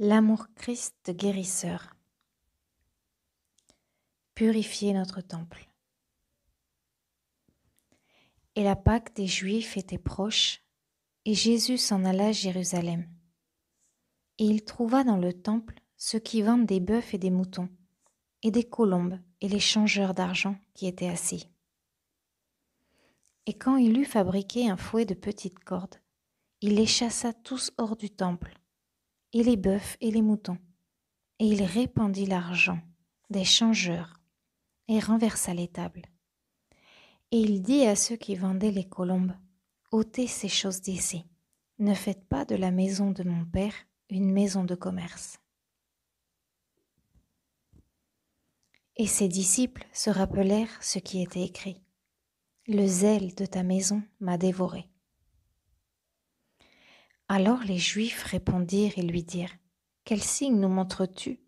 L'amour Christ guérisseur. Purifier notre temple. Et la Pâque des Juifs était proche, et Jésus s'en alla à Jérusalem. Et il trouva dans le temple ceux qui vendent des bœufs et des moutons, et des colombes et les changeurs d'argent qui étaient assis. Et quand il eut fabriqué un fouet de petites cordes, il les chassa tous hors du temple et les bœufs et les moutons, et il répandit l'argent des changeurs, et renversa les tables. Et il dit à ceux qui vendaient les colombes, ôtez ces choses d'ici, ne faites pas de la maison de mon Père une maison de commerce. Et ses disciples se rappelèrent ce qui était écrit. Le zèle de ta maison m'a dévoré. Alors les Juifs répondirent et lui dirent, Quel signe nous montres-tu,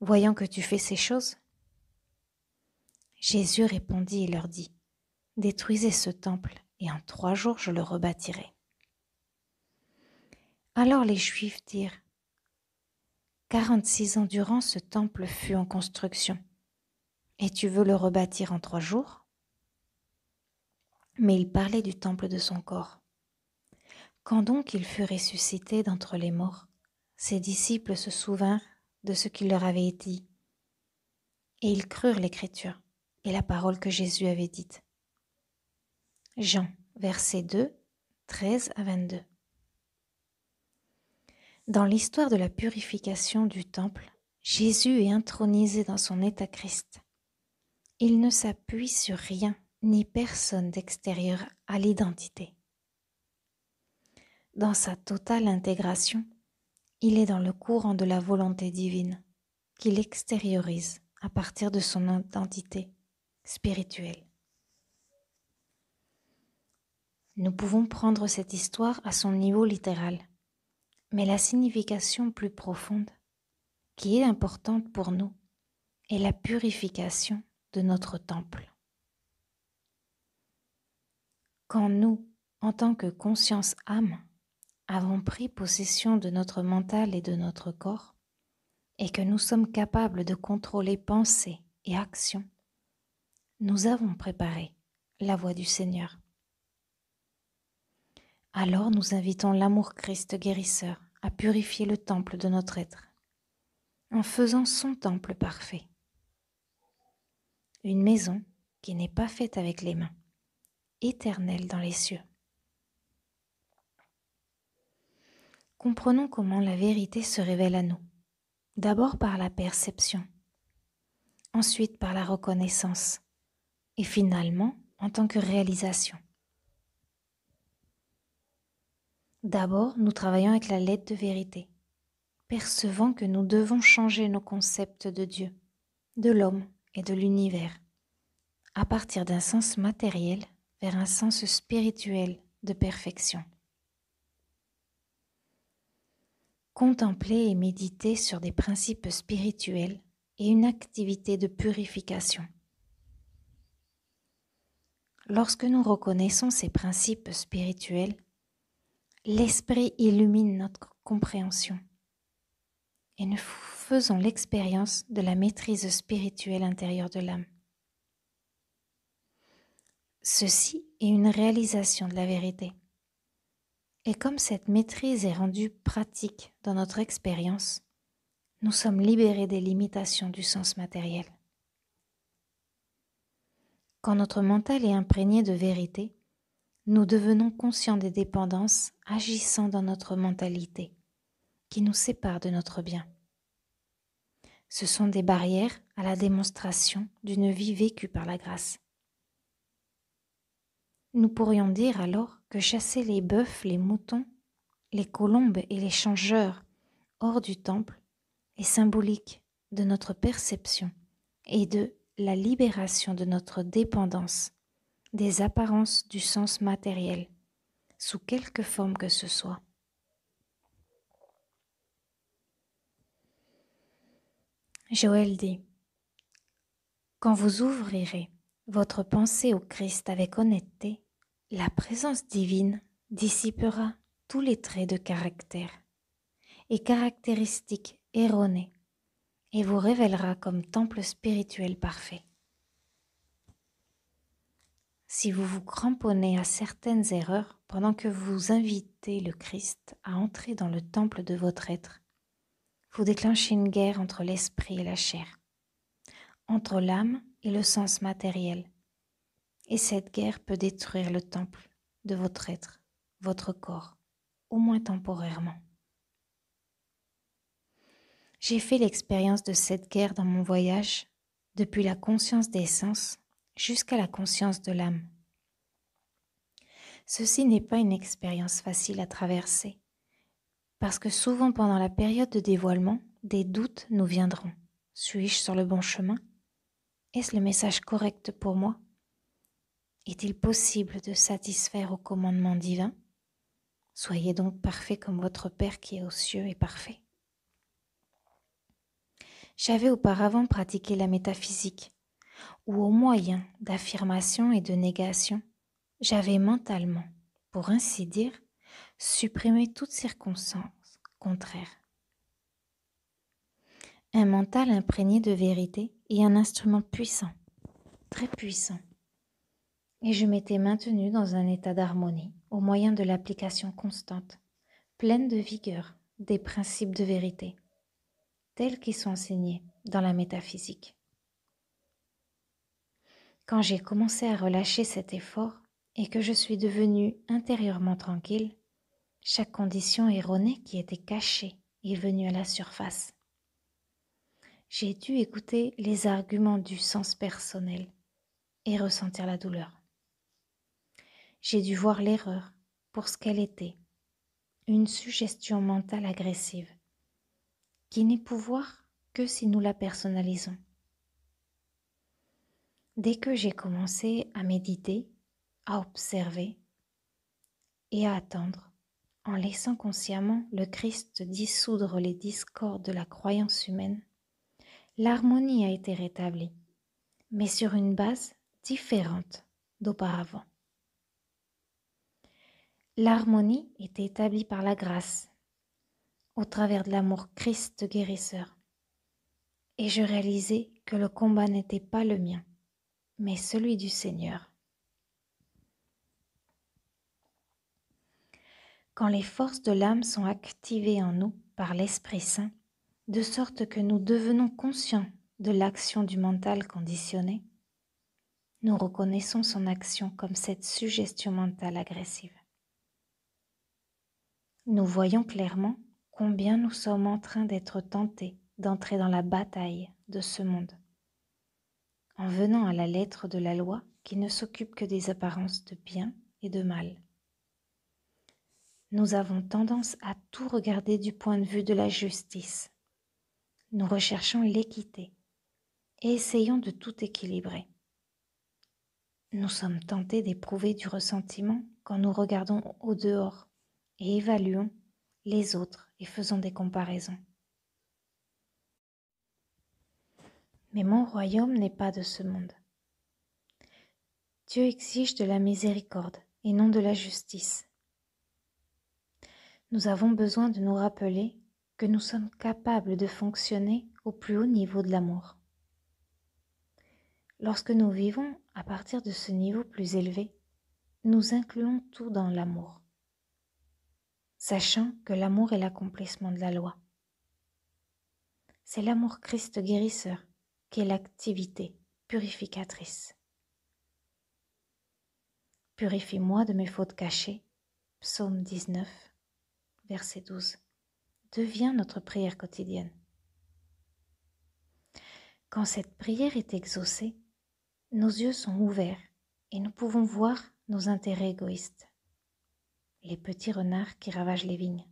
voyant que tu fais ces choses? Jésus répondit et leur dit, Détruisez ce temple, et en trois jours je le rebâtirai. Alors les Juifs dirent, Quarante-six ans durant ce temple fut en construction, et tu veux le rebâtir en trois jours? Mais il parlait du temple de son corps. Quand donc il fut ressuscité d'entre les morts, ses disciples se souvinrent de ce qu'il leur avait dit, et ils crurent l'écriture et la parole que Jésus avait dite. Jean, verset 2, 13 à 22. Dans l'histoire de la purification du temple, Jésus est intronisé dans son état Christ. Il ne s'appuie sur rien ni personne d'extérieur à l'identité. Dans sa totale intégration, il est dans le courant de la volonté divine qu'il extériorise à partir de son identité spirituelle. Nous pouvons prendre cette histoire à son niveau littéral, mais la signification plus profonde, qui est importante pour nous, est la purification de notre temple. Quand nous, en tant que conscience âme, avons pris possession de notre mental et de notre corps, et que nous sommes capables de contrôler pensée et action, nous avons préparé la voie du Seigneur. Alors nous invitons l'amour Christ guérisseur à purifier le temple de notre être, en faisant son temple parfait. Une maison qui n'est pas faite avec les mains, éternelle dans les cieux. Comprenons comment la vérité se révèle à nous. D'abord par la perception, ensuite par la reconnaissance, et finalement en tant que réalisation. D'abord, nous travaillons avec la lettre de vérité, percevant que nous devons changer nos concepts de Dieu, de l'homme et de l'univers, à partir d'un sens matériel vers un sens spirituel de perfection. Contempler et méditer sur des principes spirituels et une activité de purification. Lorsque nous reconnaissons ces principes spirituels, l'Esprit illumine notre compréhension et nous faisons l'expérience de la maîtrise spirituelle intérieure de l'âme. Ceci est une réalisation de la vérité. Et comme cette maîtrise est rendue pratique dans notre expérience, nous sommes libérés des limitations du sens matériel. Quand notre mental est imprégné de vérité, nous devenons conscients des dépendances agissant dans notre mentalité, qui nous séparent de notre bien. Ce sont des barrières à la démonstration d'une vie vécue par la grâce. Nous pourrions dire alors que chasser les bœufs, les moutons, les colombes et les changeurs hors du temple est symbolique de notre perception et de la libération de notre dépendance des apparences du sens matériel, sous quelque forme que ce soit. Joël dit, Quand vous ouvrirez votre pensée au Christ avec honnêteté, la présence divine dissipera tous les traits de caractère et caractéristiques erronées et vous révélera comme temple spirituel parfait. Si vous vous cramponnez à certaines erreurs pendant que vous invitez le Christ à entrer dans le temple de votre être, vous déclenchez une guerre entre l'esprit et la chair, entre l'âme et le sens matériel. Et cette guerre peut détruire le temple de votre être, votre corps, au moins temporairement. J'ai fait l'expérience de cette guerre dans mon voyage, depuis la conscience des sens jusqu'à la conscience de l'âme. Ceci n'est pas une expérience facile à traverser, parce que souvent pendant la période de dévoilement, des doutes nous viendront. Suis-je sur le bon chemin? Est-ce le message correct pour moi? Est-il possible de satisfaire au commandement divin? Soyez donc parfait comme votre Père qui est aux cieux est parfait. J'avais auparavant pratiqué la métaphysique, où au moyen d'affirmation et de négation, j'avais mentalement, pour ainsi dire, supprimé toute circonstance contraire. Un mental imprégné de vérité et un instrument puissant, très puissant. Et je m'étais maintenu dans un état d'harmonie au moyen de l'application constante, pleine de vigueur des principes de vérité tels qu'ils sont enseignés dans la métaphysique. Quand j'ai commencé à relâcher cet effort et que je suis devenue intérieurement tranquille, chaque condition erronée qui était cachée est venue à la surface. J'ai dû écouter les arguments du sens personnel et ressentir la douleur. J'ai dû voir l'erreur pour ce qu'elle était, une suggestion mentale agressive qui n'est pouvoir que si nous la personnalisons. Dès que j'ai commencé à méditer, à observer et à attendre, en laissant consciemment le Christ dissoudre les discordes de la croyance humaine, l'harmonie a été rétablie, mais sur une base différente d'auparavant. L'harmonie était établie par la grâce au travers de l'amour Christ guérisseur. Et je réalisais que le combat n'était pas le mien, mais celui du Seigneur. Quand les forces de l'âme sont activées en nous par l'Esprit Saint, de sorte que nous devenons conscients de l'action du mental conditionné, nous reconnaissons son action comme cette suggestion mentale agressive. Nous voyons clairement combien nous sommes en train d'être tentés d'entrer dans la bataille de ce monde, en venant à la lettre de la loi qui ne s'occupe que des apparences de bien et de mal. Nous avons tendance à tout regarder du point de vue de la justice. Nous recherchons l'équité et essayons de tout équilibrer. Nous sommes tentés d'éprouver du ressentiment quand nous regardons au dehors et évaluons les autres et faisons des comparaisons. Mais mon royaume n'est pas de ce monde. Dieu exige de la miséricorde et non de la justice. Nous avons besoin de nous rappeler que nous sommes capables de fonctionner au plus haut niveau de l'amour. Lorsque nous vivons à partir de ce niveau plus élevé, nous incluons tout dans l'amour sachant que l'amour est l'accomplissement de la loi. C'est l'amour Christ guérisseur qui est l'activité purificatrice. Purifie-moi de mes fautes cachées. Psaume 19, verset 12. Devient notre prière quotidienne. Quand cette prière est exaucée, nos yeux sont ouverts et nous pouvons voir nos intérêts égoïstes les petits renards qui ravagent les vignes.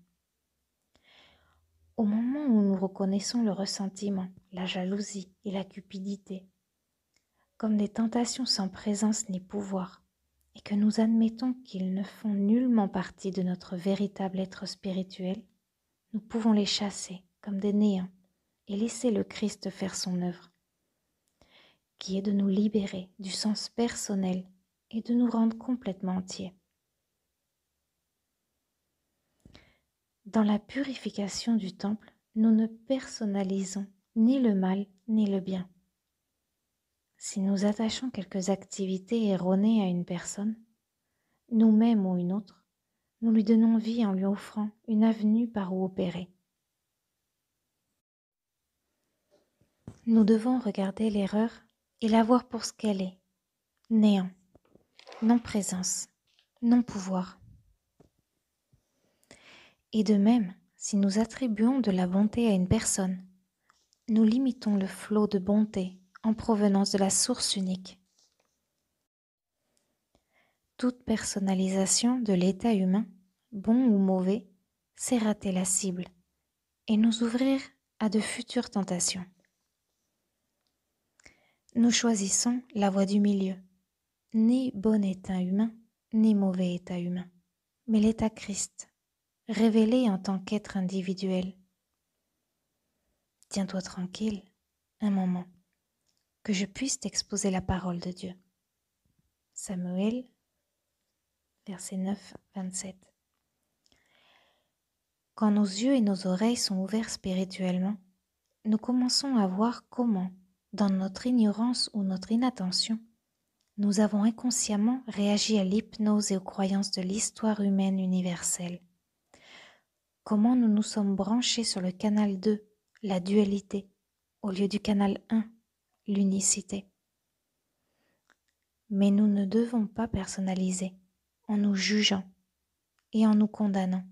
Au moment où nous reconnaissons le ressentiment, la jalousie et la cupidité comme des tentations sans présence ni pouvoir, et que nous admettons qu'ils ne font nullement partie de notre véritable être spirituel, nous pouvons les chasser comme des néants et laisser le Christ faire son œuvre, qui est de nous libérer du sens personnel et de nous rendre complètement entiers. Dans la purification du temple, nous ne personnalisons ni le mal ni le bien. Si nous attachons quelques activités erronées à une personne, nous-mêmes ou une autre, nous lui donnons vie en lui offrant une avenue par où opérer. Nous devons regarder l'erreur et la voir pour ce qu'elle est, néant, non-présence, non-pouvoir. Et de même, si nous attribuons de la bonté à une personne, nous limitons le flot de bonté en provenance de la source unique. Toute personnalisation de l'état humain, bon ou mauvais, c'est rater la cible et nous ouvrir à de futures tentations. Nous choisissons la voie du milieu, ni bon état humain, ni mauvais état humain, mais l'état Christ, révélé en tant qu'être individuel. Tiens-toi tranquille, un moment, que je puisse t'exposer la parole de Dieu. Samuel, verset 9, 27. Quand nos yeux et nos oreilles sont ouverts spirituellement, nous commençons à voir comment, dans notre ignorance ou notre inattention, nous avons inconsciemment réagi à l'hypnose et aux croyances de l'histoire humaine universelle comment nous nous sommes branchés sur le canal 2, la dualité, au lieu du canal 1, l'unicité. Mais nous ne devons pas personnaliser en nous jugeant et en nous condamnant.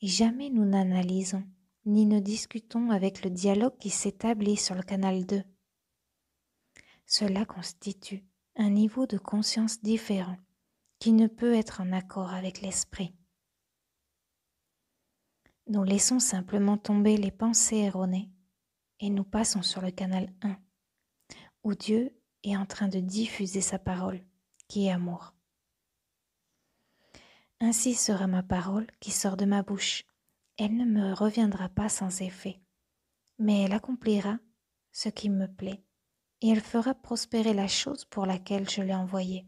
Et jamais nous n'analysons ni ne discutons avec le dialogue qui s'établit sur le canal 2. Cela constitue un niveau de conscience différent qui ne peut être en accord avec l'esprit. Nous laissons simplement tomber les pensées erronées et nous passons sur le canal 1, où Dieu est en train de diffuser sa parole, qui est amour. Ainsi sera ma parole qui sort de ma bouche. Elle ne me reviendra pas sans effet, mais elle accomplira ce qui me plaît, et elle fera prospérer la chose pour laquelle je l'ai envoyée.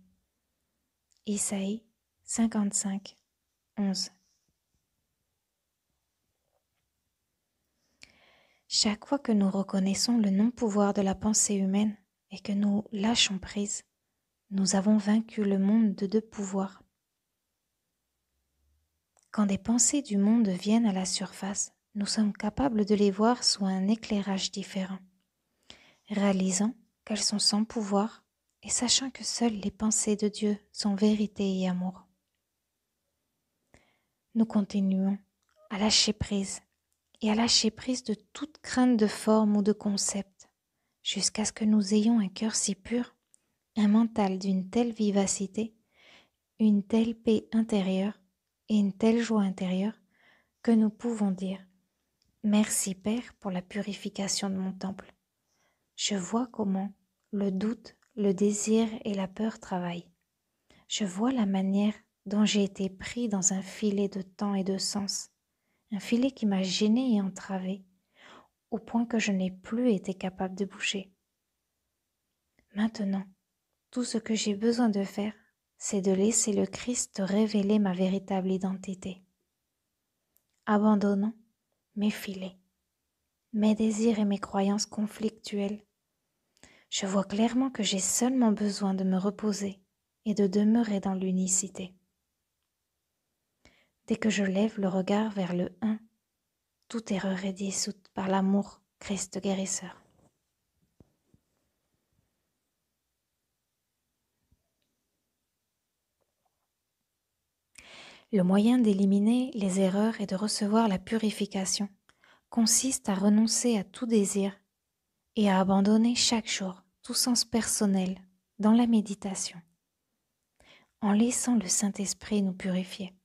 Isaïe 55, 11. Chaque fois que nous reconnaissons le non-pouvoir de la pensée humaine et que nous lâchons prise, nous avons vaincu le monde de deux pouvoirs. Quand des pensées du monde viennent à la surface, nous sommes capables de les voir sous un éclairage différent, réalisant qu'elles sont sans pouvoir et sachant que seules les pensées de Dieu sont vérité et amour. Nous continuons à lâcher prise et à lâcher prise de toute crainte de forme ou de concept, jusqu'à ce que nous ayons un cœur si pur, un mental d'une telle vivacité, une telle paix intérieure et une telle joie intérieure que nous pouvons dire Merci Père pour la purification de mon temple. Je vois comment le doute, le désir et la peur travaillent. Je vois la manière dont j'ai été pris dans un filet de temps et de sens un filet qui m'a gêné et entravé, au point que je n'ai plus été capable de bouger. Maintenant, tout ce que j'ai besoin de faire, c'est de laisser le Christ révéler ma véritable identité. Abandonnant mes filets, mes désirs et mes croyances conflictuelles, je vois clairement que j'ai seulement besoin de me reposer et de demeurer dans l'unicité. Dès que je lève le regard vers le un, toute erreur est dissoute par l'amour Christ guérisseur. Le moyen d'éliminer les erreurs et de recevoir la purification consiste à renoncer à tout désir et à abandonner chaque jour tout sens personnel dans la méditation, en laissant le Saint-Esprit nous purifier.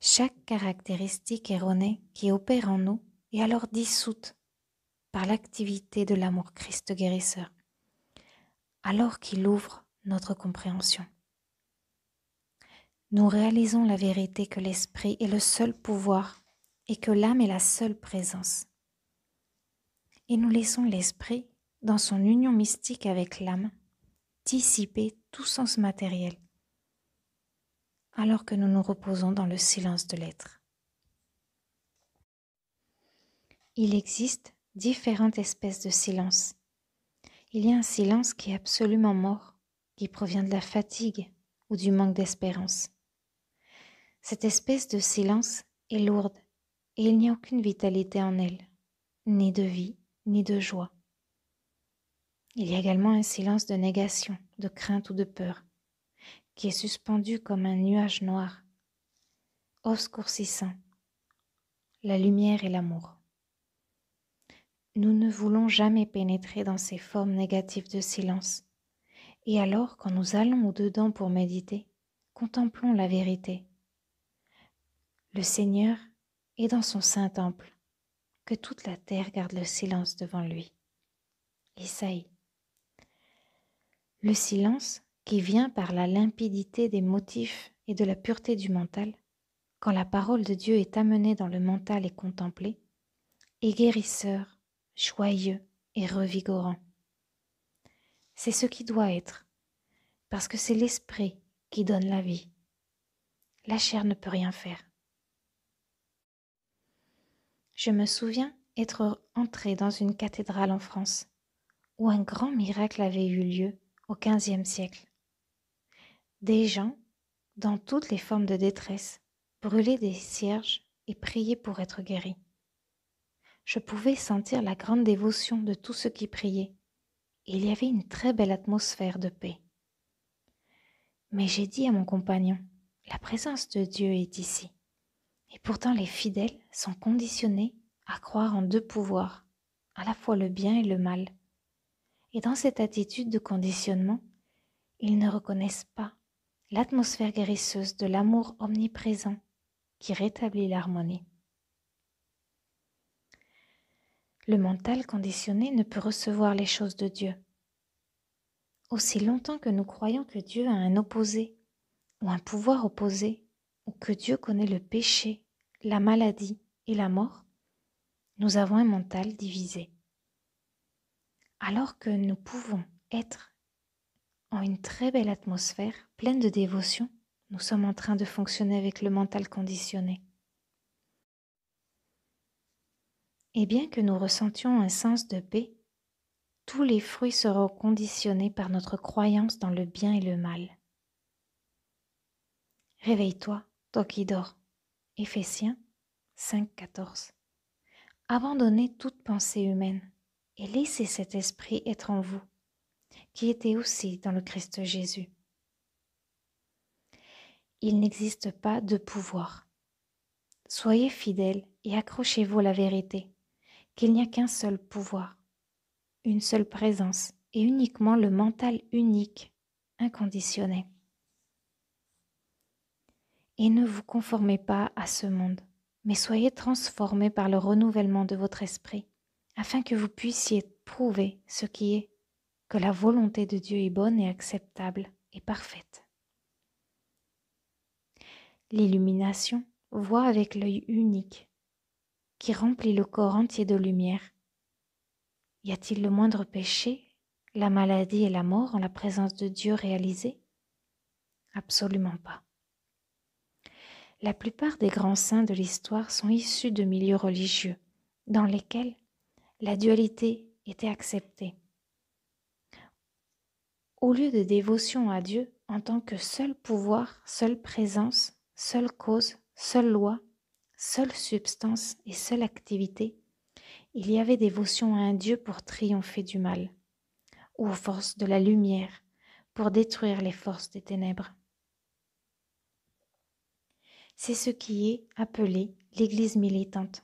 Chaque caractéristique erronée qui opère en nous est alors dissoute par l'activité de l'amour Christ guérisseur, alors qu'il ouvre notre compréhension. Nous réalisons la vérité que l'esprit est le seul pouvoir et que l'âme est la seule présence. Et nous laissons l'esprit, dans son union mystique avec l'âme, dissiper tout sens matériel alors que nous nous reposons dans le silence de l'être. Il existe différentes espèces de silence. Il y a un silence qui est absolument mort, qui provient de la fatigue ou du manque d'espérance. Cette espèce de silence est lourde et il n'y a aucune vitalité en elle, ni de vie, ni de joie. Il y a également un silence de négation, de crainte ou de peur, qui est suspendu comme un nuage noir, obscurcissant la lumière et l'amour. Nous ne voulons jamais pénétrer dans ces formes négatives de silence. Et alors, quand nous allons au-dedans pour méditer, contemplons la vérité. Le Seigneur est dans son saint temple, que toute la terre garde le silence devant lui. Isaïe. Le silence qui vient par la limpidité des motifs et de la pureté du mental, quand la parole de Dieu est amenée dans le mental et contemplée, est guérisseur joyeux et revigorant. C'est ce qui doit être, parce que c'est l'esprit qui donne la vie. La chair ne peut rien faire. Je me souviens être entré dans une cathédrale en France, où un grand miracle avait eu lieu au XVe siècle. Des gens, dans toutes les formes de détresse, brûlaient des cierges et priaient pour être guéris je pouvais sentir la grande dévotion de tous ceux qui priaient, il y avait une très belle atmosphère de paix. Mais j'ai dit à mon compagnon, la présence de Dieu est ici, et pourtant les fidèles sont conditionnés à croire en deux pouvoirs, à la fois le bien et le mal. Et dans cette attitude de conditionnement, ils ne reconnaissent pas l'atmosphère guérisseuse de l'amour omniprésent qui rétablit l'harmonie. Le mental conditionné ne peut recevoir les choses de Dieu. Aussi longtemps que nous croyons que Dieu a un opposé ou un pouvoir opposé, ou que Dieu connaît le péché, la maladie et la mort, nous avons un mental divisé. Alors que nous pouvons être en une très belle atmosphère, pleine de dévotion, nous sommes en train de fonctionner avec le mental conditionné. Et bien que nous ressentions un sens de paix, tous les fruits seront conditionnés par notre croyance dans le bien et le mal. Réveille-toi, toi qui dors. Éphésiens 5.14. Abandonnez toute pensée humaine et laissez cet esprit être en vous, qui était aussi dans le Christ Jésus. Il n'existe pas de pouvoir. Soyez fidèles et accrochez-vous à la vérité qu'il n'y a qu'un seul pouvoir, une seule présence et uniquement le mental unique, inconditionné. Et ne vous conformez pas à ce monde, mais soyez transformés par le renouvellement de votre esprit, afin que vous puissiez prouver ce qui est, que la volonté de Dieu est bonne et acceptable et parfaite. L'illumination voit avec l'œil unique qui remplit le corps entier de lumière. Y a-t-il le moindre péché, la maladie et la mort en la présence de Dieu réalisée? Absolument pas. La plupart des grands saints de l'histoire sont issus de milieux religieux dans lesquels la dualité était acceptée. Au lieu de dévotion à Dieu en tant que seul pouvoir, seule présence, seule cause, seule loi, seule substance et seule activité, il y avait dévotion à un Dieu pour triompher du mal, ou aux forces de la lumière pour détruire les forces des ténèbres. C'est ce qui est appelé l'Église militante.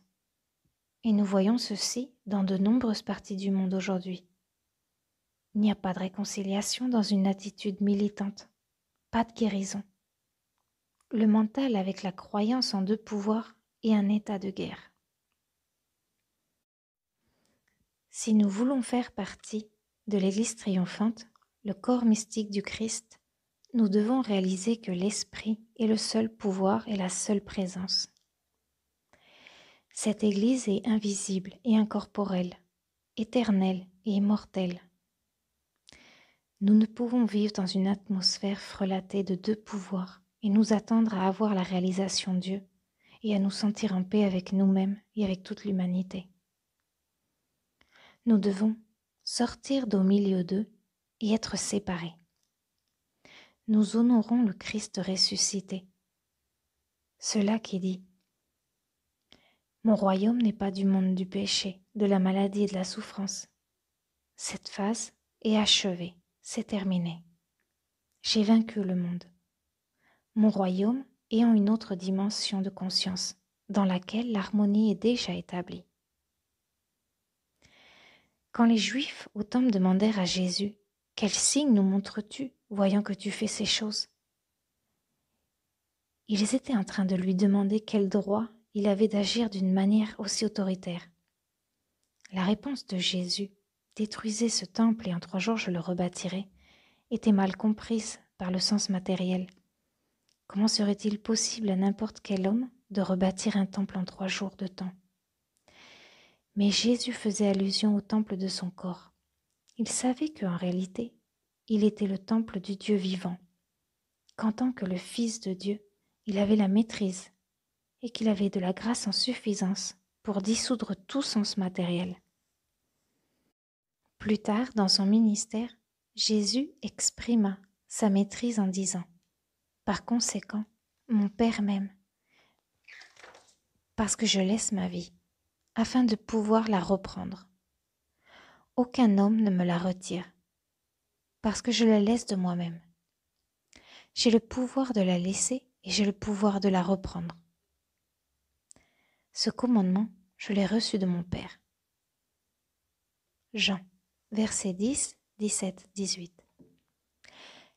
Et nous voyons ceci dans de nombreuses parties du monde aujourd'hui. Il n'y a pas de réconciliation dans une attitude militante, pas de guérison. Le mental avec la croyance en deux pouvoirs et un état de guerre. Si nous voulons faire partie de l'Église triomphante, le corps mystique du Christ, nous devons réaliser que l'Esprit est le seul pouvoir et la seule présence. Cette Église est invisible et incorporelle, éternelle et immortelle. Nous ne pouvons vivre dans une atmosphère frelatée de deux pouvoirs et nous attendre à avoir la réalisation Dieu et à nous sentir en paix avec nous-mêmes et avec toute l'humanité. Nous devons sortir d'au milieu d'eux et être séparés. Nous honorons le Christ ressuscité. Cela qui dit Mon royaume n'est pas du monde du péché, de la maladie et de la souffrance. Cette phase est achevée, c'est terminé. J'ai vaincu le monde. Mon royaume ayant une autre dimension de conscience, dans laquelle l'harmonie est déjà établie. Quand les Juifs au temple demandèrent à Jésus Quel signe nous montres-tu, voyant que tu fais ces choses? Ils étaient en train de lui demander quel droit il avait d'agir d'une manière aussi autoritaire. La réponse de Jésus Détruisez ce temple et en trois jours je le rebâtirai était mal comprise par le sens matériel. Comment serait-il possible à n'importe quel homme de rebâtir un temple en trois jours de temps? Mais Jésus faisait allusion au temple de son corps. Il savait qu'en réalité, il était le temple du Dieu vivant, qu'en tant que le Fils de Dieu, il avait la maîtrise et qu'il avait de la grâce en suffisance pour dissoudre tout sens matériel. Plus tard, dans son ministère, Jésus exprima sa maîtrise en disant Par conséquent, mon Père m'aime, parce que je laisse ma vie afin de pouvoir la reprendre. Aucun homme ne me la retire, parce que je la laisse de moi-même. J'ai le pouvoir de la laisser et j'ai le pouvoir de la reprendre. Ce commandement, je l'ai reçu de mon Père. Jean, versets 10, 17, 18.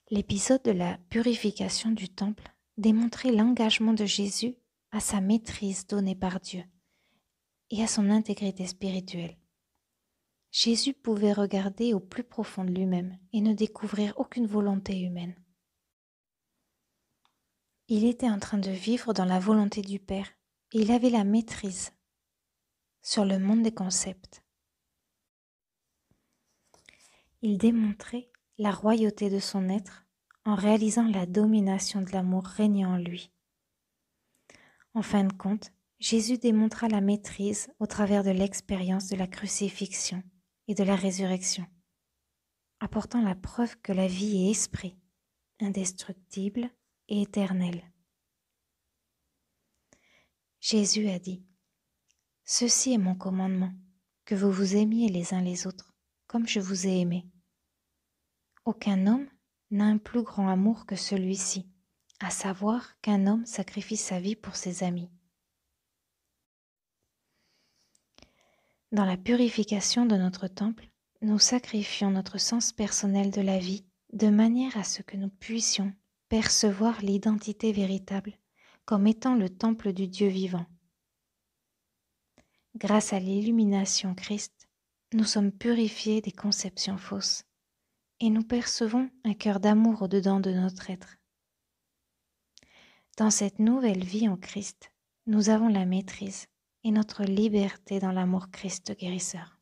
L'épisode de la purification du temple démontrait l'engagement de Jésus à sa maîtrise donnée par Dieu et à son intégrité spirituelle. Jésus pouvait regarder au plus profond de lui-même et ne découvrir aucune volonté humaine. Il était en train de vivre dans la volonté du Père et il avait la maîtrise sur le monde des concepts. Il démontrait la royauté de son être en réalisant la domination de l'amour régnant en lui. En fin de compte, Jésus démontra la maîtrise au travers de l'expérience de la crucifixion et de la résurrection, apportant la preuve que la vie est esprit, indestructible et éternel. Jésus a dit, Ceci est mon commandement, que vous vous aimiez les uns les autres, comme je vous ai aimé. Aucun homme n'a un plus grand amour que celui-ci, à savoir qu'un homme sacrifie sa vie pour ses amis. Dans la purification de notre temple, nous sacrifions notre sens personnel de la vie de manière à ce que nous puissions percevoir l'identité véritable comme étant le temple du Dieu vivant. Grâce à l'illumination Christ, nous sommes purifiés des conceptions fausses et nous percevons un cœur d'amour au-dedans de notre être. Dans cette nouvelle vie en Christ, nous avons la maîtrise et notre liberté dans l'amour Christ guérisseur.